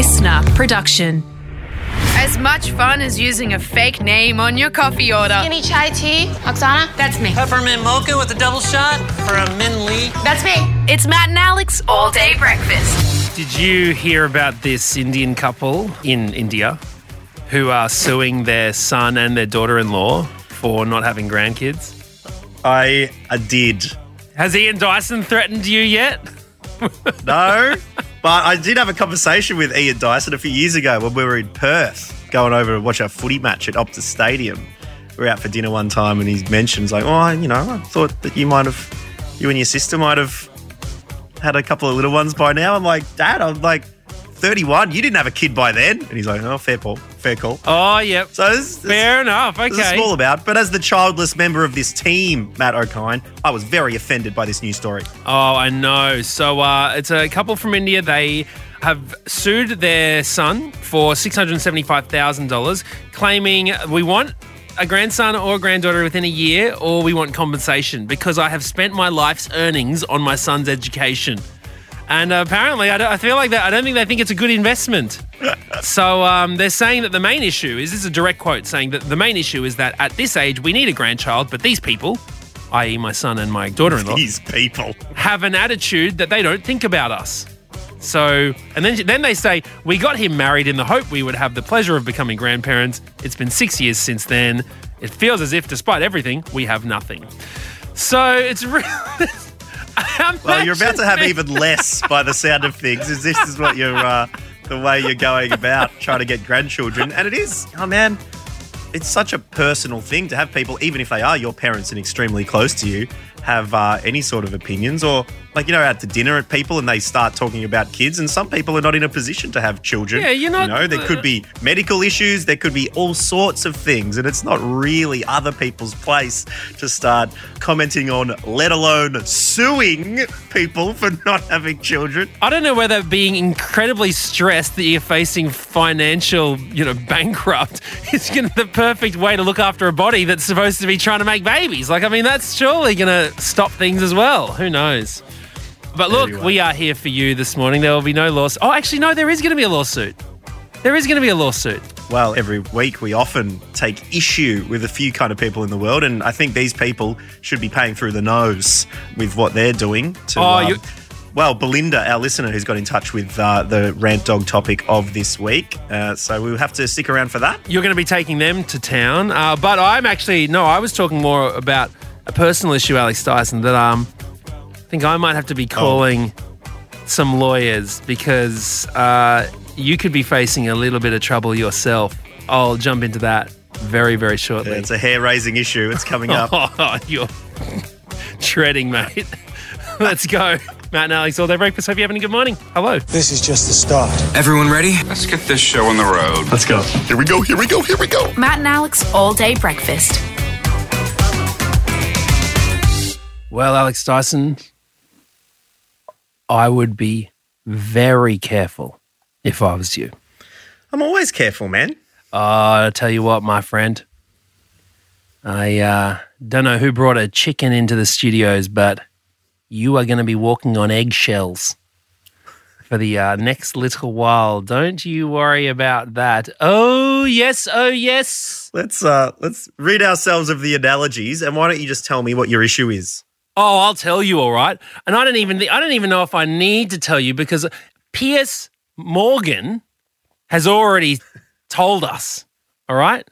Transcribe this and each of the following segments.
listener production. As much fun as using a fake name on your coffee order. Any chai tea? Oksana? That's me. Peppermint mocha with a double shot for a Min Lee. That's me. It's Matt and Alex all day breakfast. Did you hear about this Indian couple in India who are suing their son and their daughter in law for not having grandkids? I, I did. Has Ian Dyson threatened you yet? No, but I did have a conversation with Ian Dyson a few years ago when we were in Perth, going over to watch our footy match at Optus Stadium. We were out for dinner one time, and he mentions like, "Oh, you know, I thought that you might have, you and your sister might have had a couple of little ones by now." I'm like, "Dad, I'm like 31. You didn't have a kid by then." And he's like, "Oh, fair call, fair call." Oh, yep. So it's, it's- Fair enough. Okay. small about. but as the childless member of this team, Matt Okine, I was very offended by this news story. Oh, I know. So uh, it's a couple from India. They have sued their son for $675,000, claiming we want a grandson or a granddaughter within a year, or we want compensation because I have spent my life's earnings on my son's education. And apparently, I, don't, I feel like that. I don't think they think it's a good investment. so um, they're saying that the main issue is this is a direct quote saying that the main issue is that at this age we need a grandchild, but these people, i.e., my son and my daughter-in-law, These people. have an attitude that they don't think about us. So, and then then they say we got him married in the hope we would have the pleasure of becoming grandparents. It's been six years since then. It feels as if, despite everything, we have nothing. So it's really. Well, you're about to have even less by the sound of things. Is this is what you're uh, the way you're going about trying to get grandchildren? And it is, oh man, it's such a personal thing to have people, even if they are your parents and extremely close to you, have uh, any sort of opinions or like you know out to dinner at people and they start talking about kids and some people are not in a position to have children Yeah, you're not- you know there could be medical issues there could be all sorts of things and it's not really other people's place to start commenting on let alone suing people for not having children I don't know whether being incredibly stressed that you're facing financial, you know, bankrupt is to the perfect way to look after a body that's supposed to be trying to make babies. Like, I mean, that's surely going to stop things as well. Who knows? But look, Anyway. we are here for you this morning. There will be no lawsuit. Oh, actually, no, there is going to be a lawsuit. There is going to be a lawsuit. Well, every week we often take issue with a few kind of people in the world, and I think these people should be paying through the nose with what they're doing. To, Oh, um, you- well, Belinda, our listener, who's got in touch with uh, the rant dog topic of this week, uh, so we'll have to stick around for that. You're going to be taking them to town. Uh, but I'm actually, no, I was talking more about a personal issue, Alex Dyson, that um, I think I might have to be calling some lawyers because uh, you could be facing a little bit of trouble yourself. I'll jump into that very, very shortly. It's a hair-raising issue. It's coming up. Oh, you're treading, mate. Let's go. Matt and Alex, all day breakfast. Hope you're having a good morning. Hello. This is just the start. Everyone ready? Let's get this show on the road. Let's go. Here we go, here we go, here we go. Matt and Alex all day breakfast. Well, Alex Dyson, I would be very careful if I was you. I'm always careful, man. Uh, I tell you what, my friend. I uh, don't know who brought a chicken into the studios, but you are going to be walking on eggshells for the uh, next little while. Don't you worry about that. Oh yes, oh yes. Let's uh, let's rid ourselves of the analogies, and why don't you just tell me what your issue is? Oh, I'll tell you, all right. And I don't even I don't even know if I need to tell you because Piers Morgan has already told us. All right.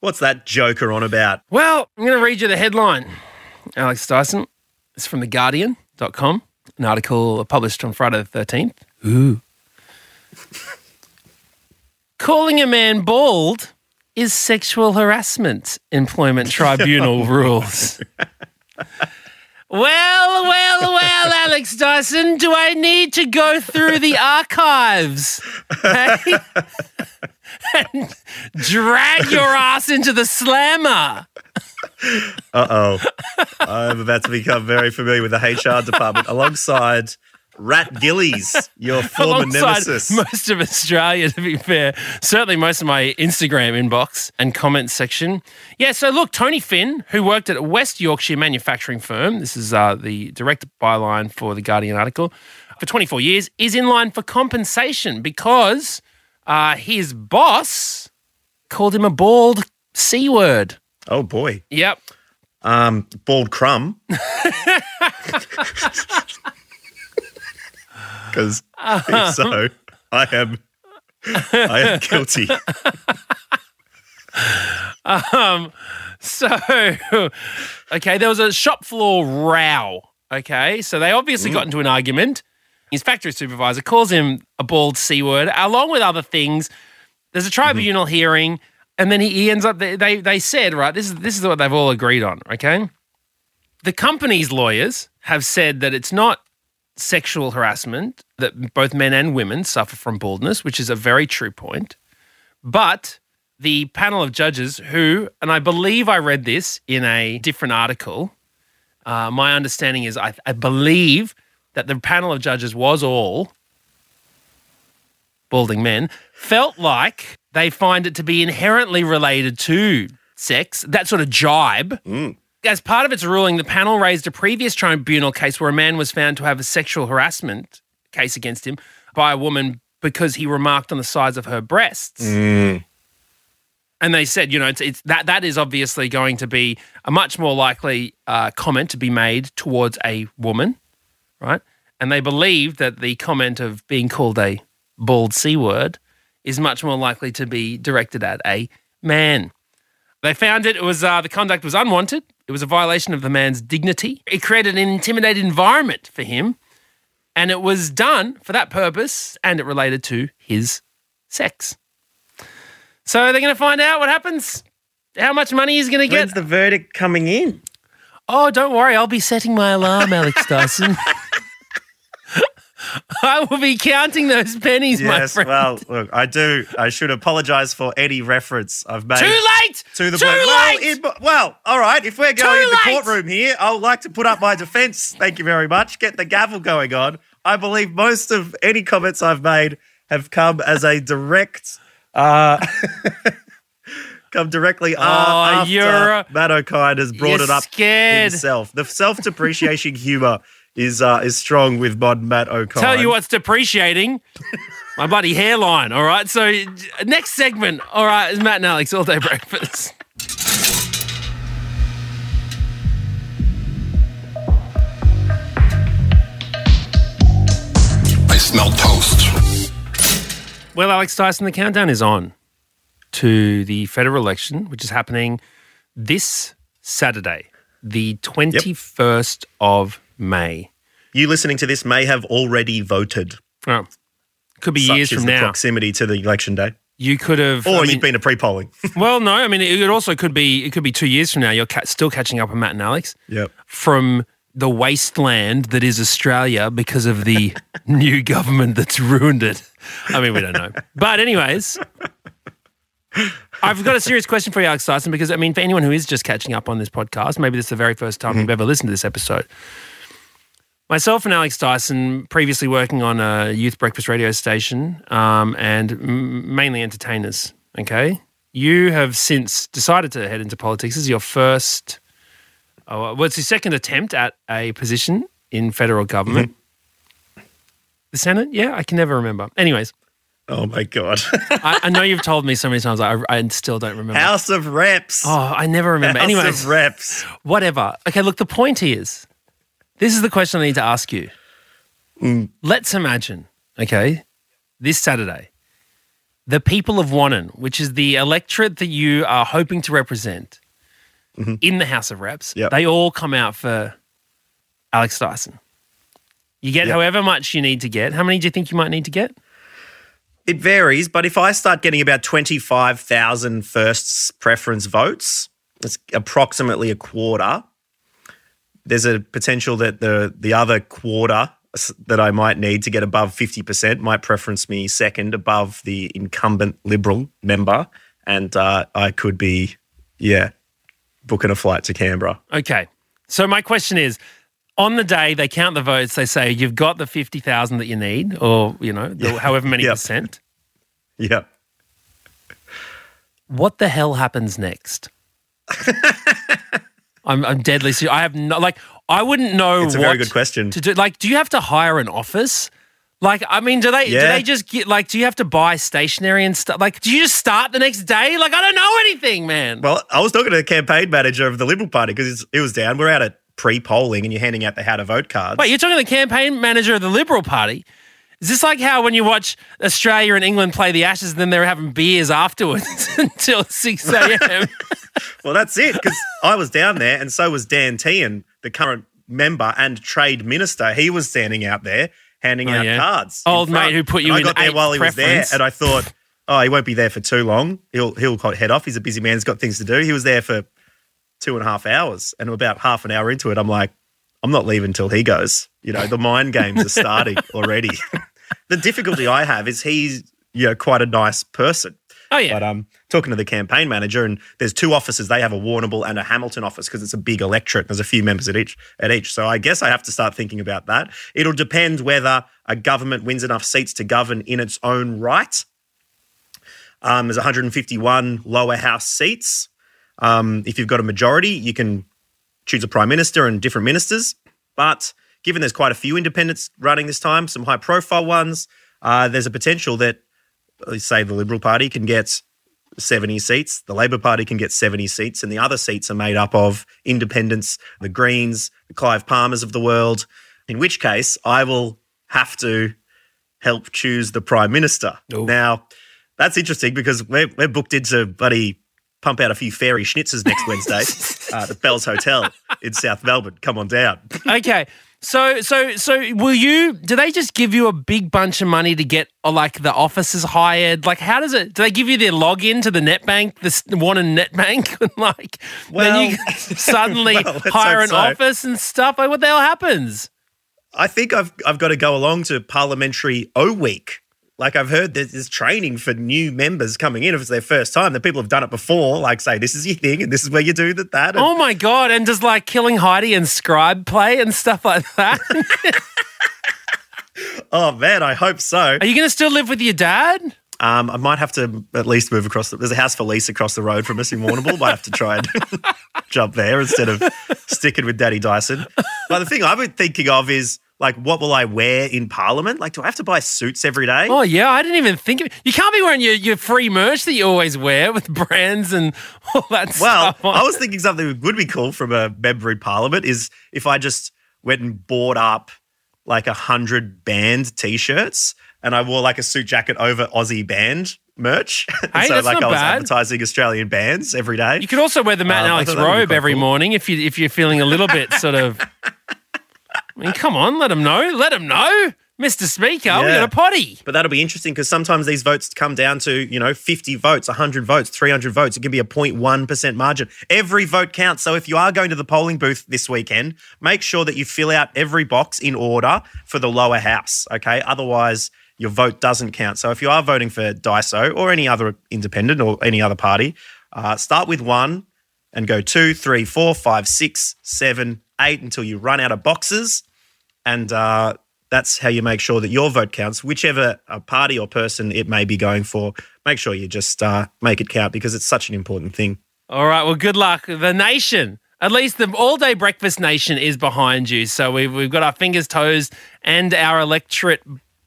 What's that joker on about? Well, I'm going to read you the headline. Alex Dyson. It's from theguardian.com, an article published on Friday the 13th. Ooh. Calling a man bald is sexual harassment, Employment Tribunal rules. Well, well, well, Alex Dyson, do I need to go through the archives? Hey? and drag your ass into the slammer. Uh oh. I'm about to become very familiar with the HR department alongside Rat Gillies, your former nemesis. most of Australia, to be fair. Certainly most of my Instagram inbox and comment section. Yeah, so look, Tony Finn, who worked at a West Yorkshire manufacturing firm, this is uh, the direct byline for the Guardian article, for 24 years is in line for compensation because uh, his boss called him a bald C word. Oh boy. Yep. Um, bald crumb. Because uh-huh. if so, I am, I am guilty. um, So, okay, there was a shop floor row. Okay, so they obviously mm. got into an argument. His factory supervisor calls him a bald C word, along with other things. There's a mm-hmm. tribunal hearing, and then he, he ends up. They, they they said right. This is this is what they've all agreed on. Okay, the company's lawyers have said that it's not sexual harassment that both men and women suffer from baldness, which is a very true point. But the panel of judges who, and I believe I read this in a different article. Uh, my understanding is I, I believe that the panel of judges was all balding men, felt like they find it to be inherently related to sex, that sort of jibe. As part of its ruling, the panel raised a previous tribunal case where a man was found to have a sexual harassment case against him by a woman because he remarked on the size of her breasts. And they said, you know, it's, it's that that is obviously going to be a much more likely uh, comment to be made towards a woman, right? And they believe that the comment of being called a bald c word is much more likely to be directed at a man. They found it, it was uh, the conduct was unwanted. It was a violation of the man's dignity. It created an intimidated environment for him, and it was done for that purpose, and it related to his sex. So they're going to find out what happens, how much money he's going to get. When's the verdict coming in? Oh, don't worry, I'll be setting my alarm, Alex Dyson. I will be counting those pennies, my friend. well, look, I do. I should apologise for any reference I've made. Too late. To the Too point. Well, late. in- well, all right. If we're going Too in the late. courtroom here, I would like to put up my defence. Thank you very much. Get the gavel going on. I believe most of any comments I've made have come as a direct, uh, come directly uh, after you're- Matt Okine has brought it up scared. himself. The self-depreciation humour is uh, is strong with modern Matt Okine. Tell you what's depreciating. My bloody hairline, all right? So, next segment, all right, is Matt and Alex all day breakfast. I smell toast. Well, Alex Dyson, the countdown is on to the federal election, which is happening this Saturday, the 21st of May. You listening to this may have already voted. Oh, could be Such years from the now. proximity to the election day. You could have. Or I mean- you've been to pre-polling. Well, no. I mean, it also could be. It could be two years from now. You're ca- still catching up on Matt and Alex yep. from the wasteland that is Australia because of the new government that's ruined it. I mean, we don't know. But anyways, I've got a serious question for you, Alex Dyson, because I mean, for anyone who is just catching up on this podcast, maybe this is the very first time you've mm-hmm. ever listened to this episode. Myself and Alex Dyson, previously working on a youth breakfast radio station um, and m- mainly entertainers. Okay. You have since decided to head into politics. This is your first, oh, well, it's your second attempt at a position in federal government. The Senate? Yeah, I can never remember. Anyways, Oh my God. I, I know you've told me so many times, I, I still don't remember. House of Reps. Oh, I never remember. House Anyways, of Reps. whatever. Okay, look, the point is this is the question I need to ask you. Mm. Let's imagine, okay, this Saturday, the people of Wannon, which is the electorate that you are hoping to represent mm-hmm. in the House of Reps, Yep. they all come out for Alex Dyson. You get Yep. however much you need to get. How many do you think you might need to get? It varies, but if I start getting about 25,000 first preference votes, it's approximately a quarter. There's a potential that the the other quarter that I might need to get above 50% might preference me second above the incumbent Liberal member. And uh, I could be, yeah, booking a flight to Canberra. Okay. So my question is, on the day they count the votes, they say you've got the fifty thousand that you need, or you know, the, however many Yep. percent. Yeah. What the hell happens next? I'm, I'm deadly serious. I have no like. I wouldn't know. It's a what very good question. To do like, do you have to hire an office? Like, I mean, do they do they just get like? Do you have to buy stationery and stuff? Like, do you just start the next day? Like, I don't know anything, man. Well, I was talking to the campaign manager of the Liberal Party because it was down. We're out at pre-polling, and you're handing out the how to vote cards. Wait, you're talking to the campaign manager of the Liberal Party? Is this like how when you watch Australia and England play the Ashes, and then they're having beers afterwards until six a.m. Well, that's it because I was down there, and so was Dan Tehan, the current member and trade minister. He was standing out there handing Oh, out yeah. cards. Old mate who put you And I got there while he was there, and I thought, oh, he won't be there for too long. He'll he'll head off. He's a busy man. He's got things to do. He was there for two and a half hours, and about half an hour into it, I'm like, I'm not leaving until he goes. You know, the mind games are starting already. The difficulty I have is he's you know quite a nice person. Oh yeah, But um, talking to the campaign manager, and there's two offices. They have a Warrnambool and a Hamilton office because it's a big electorate. There's a few members at each. At each, so I guess I have to start thinking about that. It'll depend whether a government wins enough seats to govern in its own right. Um, there's 151 lower house seats. Um, if you've got a majority, you can choose a prime minister and different ministers. But given there's quite a few independents running this time, some high profile ones, uh, there's a potential that, say, the Liberal Party can get 70 seats, the Labor Party can get 70 seats, and the other seats are made up of independents, the Greens, the Clive Palmers of the world, in which case I will have to help choose the Prime Minister. Now, that's interesting because we're, we're booked into buddy pump out a few fairy schnitzers next Wednesday uh, at the Bells Hotel in South Melbourne. Come on down. okay. So, so, so, will you? Do they just give you a big bunch of money to get, or like the offices hired? Like, how does it? Do they give you their login to the NetBank, the one in NetBank, and like then you suddenly well, hire an so. office and stuff? Like, what the hell happens? I think I've I've got to go along to Parliamentary O Week. Like I've heard there's, there's training for new members coming in if it's their first time. That people have done it before. Like say this is your thing and this is where you do that. That. And Oh my god! And does like Killing Heidi and Scribe play and stuff like that? oh man, I hope so. Are you going to still live with your dad? Um, I might have to at least move across. The, there's a house for lease across the road from us in Warrnambool. might have to try and jump there instead of sticking with Daddy Dyson. But the thing I've been thinking of is like, what will I wear in Parliament? Like, do I have to buy suits every day? Oh yeah, I didn't even think of it. You can't be wearing your, your free merch that you always wear with brands and all that Well, stuff. I was thinking something that would be cool from a member in Parliament is if I just went and bought up like a hundred band T-shirts and I wore like a suit jacket over Aussie band merch. Hey, so like I was bad. advertising Australian bands every day. You could also wear the Matt and Um, Alex thought that'd be robe every cool. morning if you if you're feeling a little bit sort of. I mean, come on, let them know. Let them know, Mr. Speaker. We Yeah. got a potty. But that'll be interesting because sometimes these votes come down to, you know, 50 votes, 100 votes, 300 votes. It can be a 0.1% margin. Every vote counts. So if you are going to the polling booth this weekend, make sure that you fill out every box in order for the lower house, okay? Otherwise, your vote doesn't count. So if you are voting for Daiso or any other independent or any other party, uh, start with one and go two, three, four, five, six, seven, eight until you run out of boxes and uh, that's how you make sure that your vote counts, whichever uh, party or person it may be going for. Make sure you just uh, make it count because it's such an important thing. All right. Well, good luck. The nation, at least the all day breakfast nation, is behind you. So we've we've got our fingers, toes, and our electorate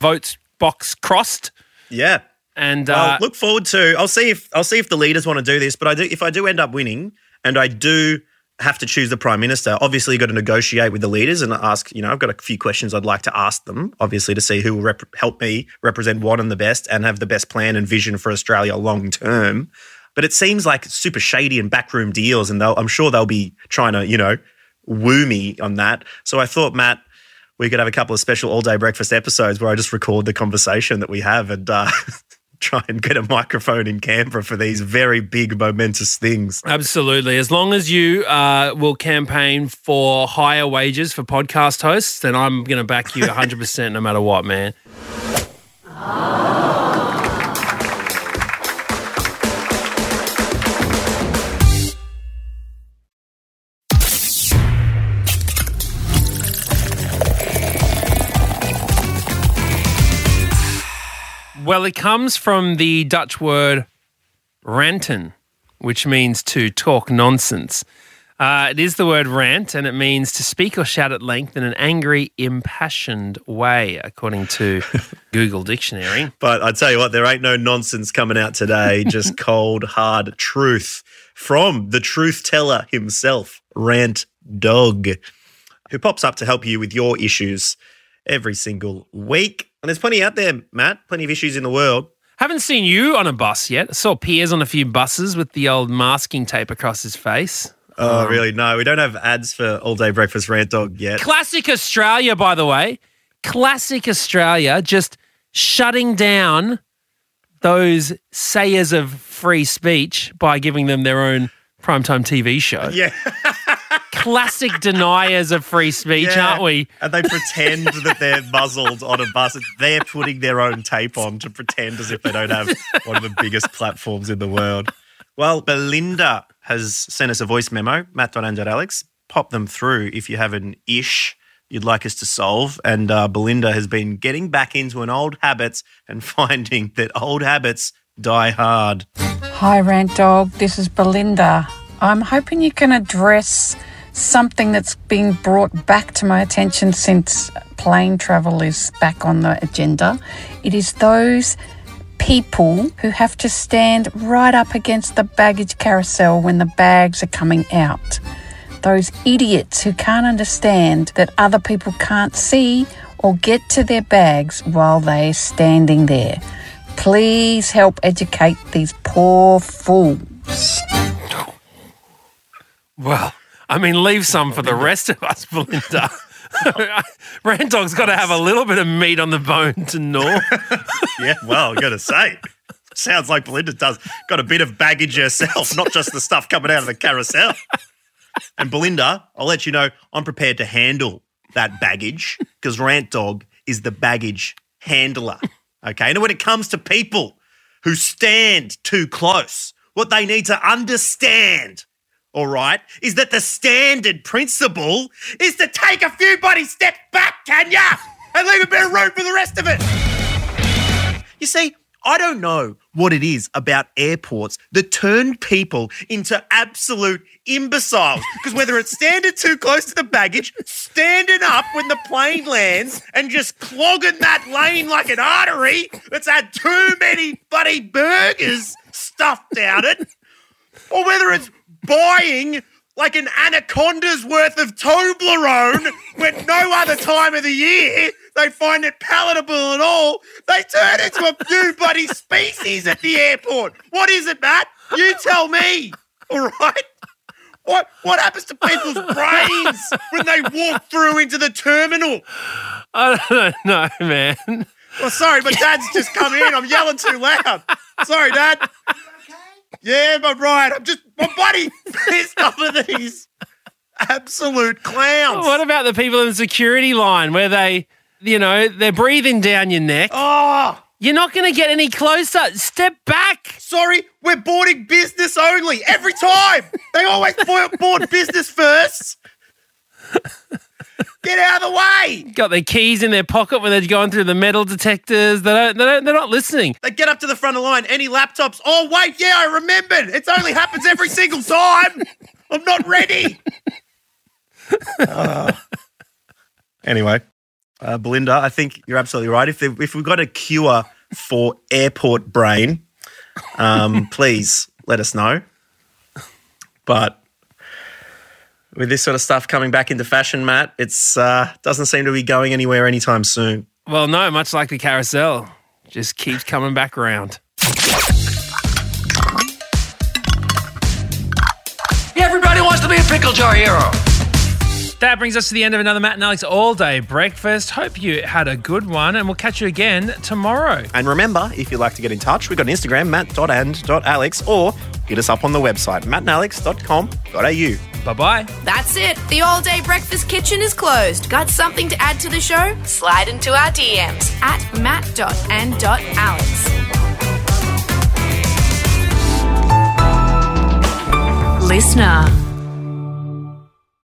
votes box crossed. Yeah. And uh, look forward to. I'll see if I'll see if the leaders want to do this. But I do. If I do end up winning, and I do have to choose the prime minister, obviously you've got to negotiate with the leaders and ask. You know, I've got a few questions I'd like to ask them. Obviously, to see who will rep- help me represent Wannon the best and have the best plan and vision for Australia long term. But it seems like super shady and backroom deals, and they'll, I'm sure they'll be trying to, you know, woo me on that. So I thought, Matt, we could have a couple of special all day breakfast episodes where I just record the conversation that we have and uh, try and get a microphone in Canberra for these very big, momentous things. Absolutely. As long as you uh, will campaign for higher wages for podcast hosts, then I'm going to back you 100% no matter what, man. Well, it comes from the Dutch word ranten, which means to talk nonsense. Uh, it is the word rant, and it means to speak or shout at length in an angry, impassioned way, according to Google Dictionary. But I tell you what, there ain't no nonsense coming out today. Just cold, hard truth from the truth teller himself, Rant Dog, who pops up to help you with your issues every single week. And there's plenty out there, Matt, plenty of issues in the world. Haven't seen you on a bus yet. I saw Piers on a few buses with the old masking tape across his face. Oh, um, really? No, we don't have ads for All Day Breakfast Rant Dog yet. Classic Australia, by the way. Classic Australia just shutting down those sayers of free speech by giving them their own primetime TV show. Yeah. Classic deniers of free speech, Yeah. aren't we? And they pretend that they're muzzled on a bus. They're putting their own tape on to pretend as if they don't have one of the biggest platforms in the world. Well, Belinda has sent us a voice memo, Matt Donanger, Alex, Pop them through if you have an ish you'd like us to solve. And uh, Belinda has been getting back into an old habits and finding that old habits die hard. Hi, Rant Dog. This is Belinda. I'm hoping you can address something that's been brought back to my attention since plane travel is back on the agenda. It is those people who have to stand right up against the baggage carousel when the bags are coming out. Those idiots who can't understand that other people can't see or get to their bags while they're standing there. Please help educate these poor fools. Well, I mean, leave some for the rest of us, Belinda. Rant Dog's got to have a little bit of meat on the bone to gnaw. Yeah, well, I gotta say, sounds like Belinda does got a bit of baggage herself, not just the stuff coming out of the carousel. And Belinda, I'll let you know, I'm prepared to handle that baggage because Rant Dog is the baggage handler. Okay, and when it comes to people who stand too close, what they need to understand. All right, is that the standard principle is to take a few bloody steps back, can ya? And leave a bit of room for the rest of it. You see, I don't know what it is about airports that turn people into absolute imbeciles. Because whether it's standing too close to the baggage, standing up when the plane lands, and just clogging that lane like an artery that's had too many bloody burgers stuffed down it, or whether it's buying like an anaconda's worth of Toblerone when no other time of the year they find it palatable at all. They turn into a new bloody species at the airport. What is it, Matt? You tell me. All right. What what happens to people's brains when they walk through into the terminal? I don't know, man. Oh, sorry, but Dad's just come in. I'm yelling too loud. Sorry, Dad. Yeah, but right. I'm just my buddy pissed off of these absolute clowns. What about the people in the security line where they, you know, they're breathing down your neck? Oh, You're not going to get any closer. Step back. sorry. We're boarding business only every time. They always board business first. Get out of the way. Got their keys in their pocket when they're going through the metal detectors. They don't, they don't, they're not listening. They get up to the front of the line. Any laptops? Oh wait, yeah, I remembered. It only happens every single time. I'm not ready. Uh, anyway, uh, Belinda, I think you're absolutely right. If if we've got a cure for airport brain, um, please let us know. But with this sort of stuff coming back into fashion, Matt, it's uh, doesn't seem to be going anywhere anytime soon. Well, no, much like the carousel, just keeps coming back around. Everybody wants to be a pickle jar hero. That brings us to the end of another Matt and Alex all day breakfast. Hope you had a good one, and we'll catch you again tomorrow. And remember, if you'd like to get in touch, we've got an Instagram, matt.and.alex, or hit us up on the website, mattandalex.com.au. Bye bye. That's it. The all day breakfast kitchen is closed. Got something to add to the show? Slide into our DMs at matt.and.alex. Listener.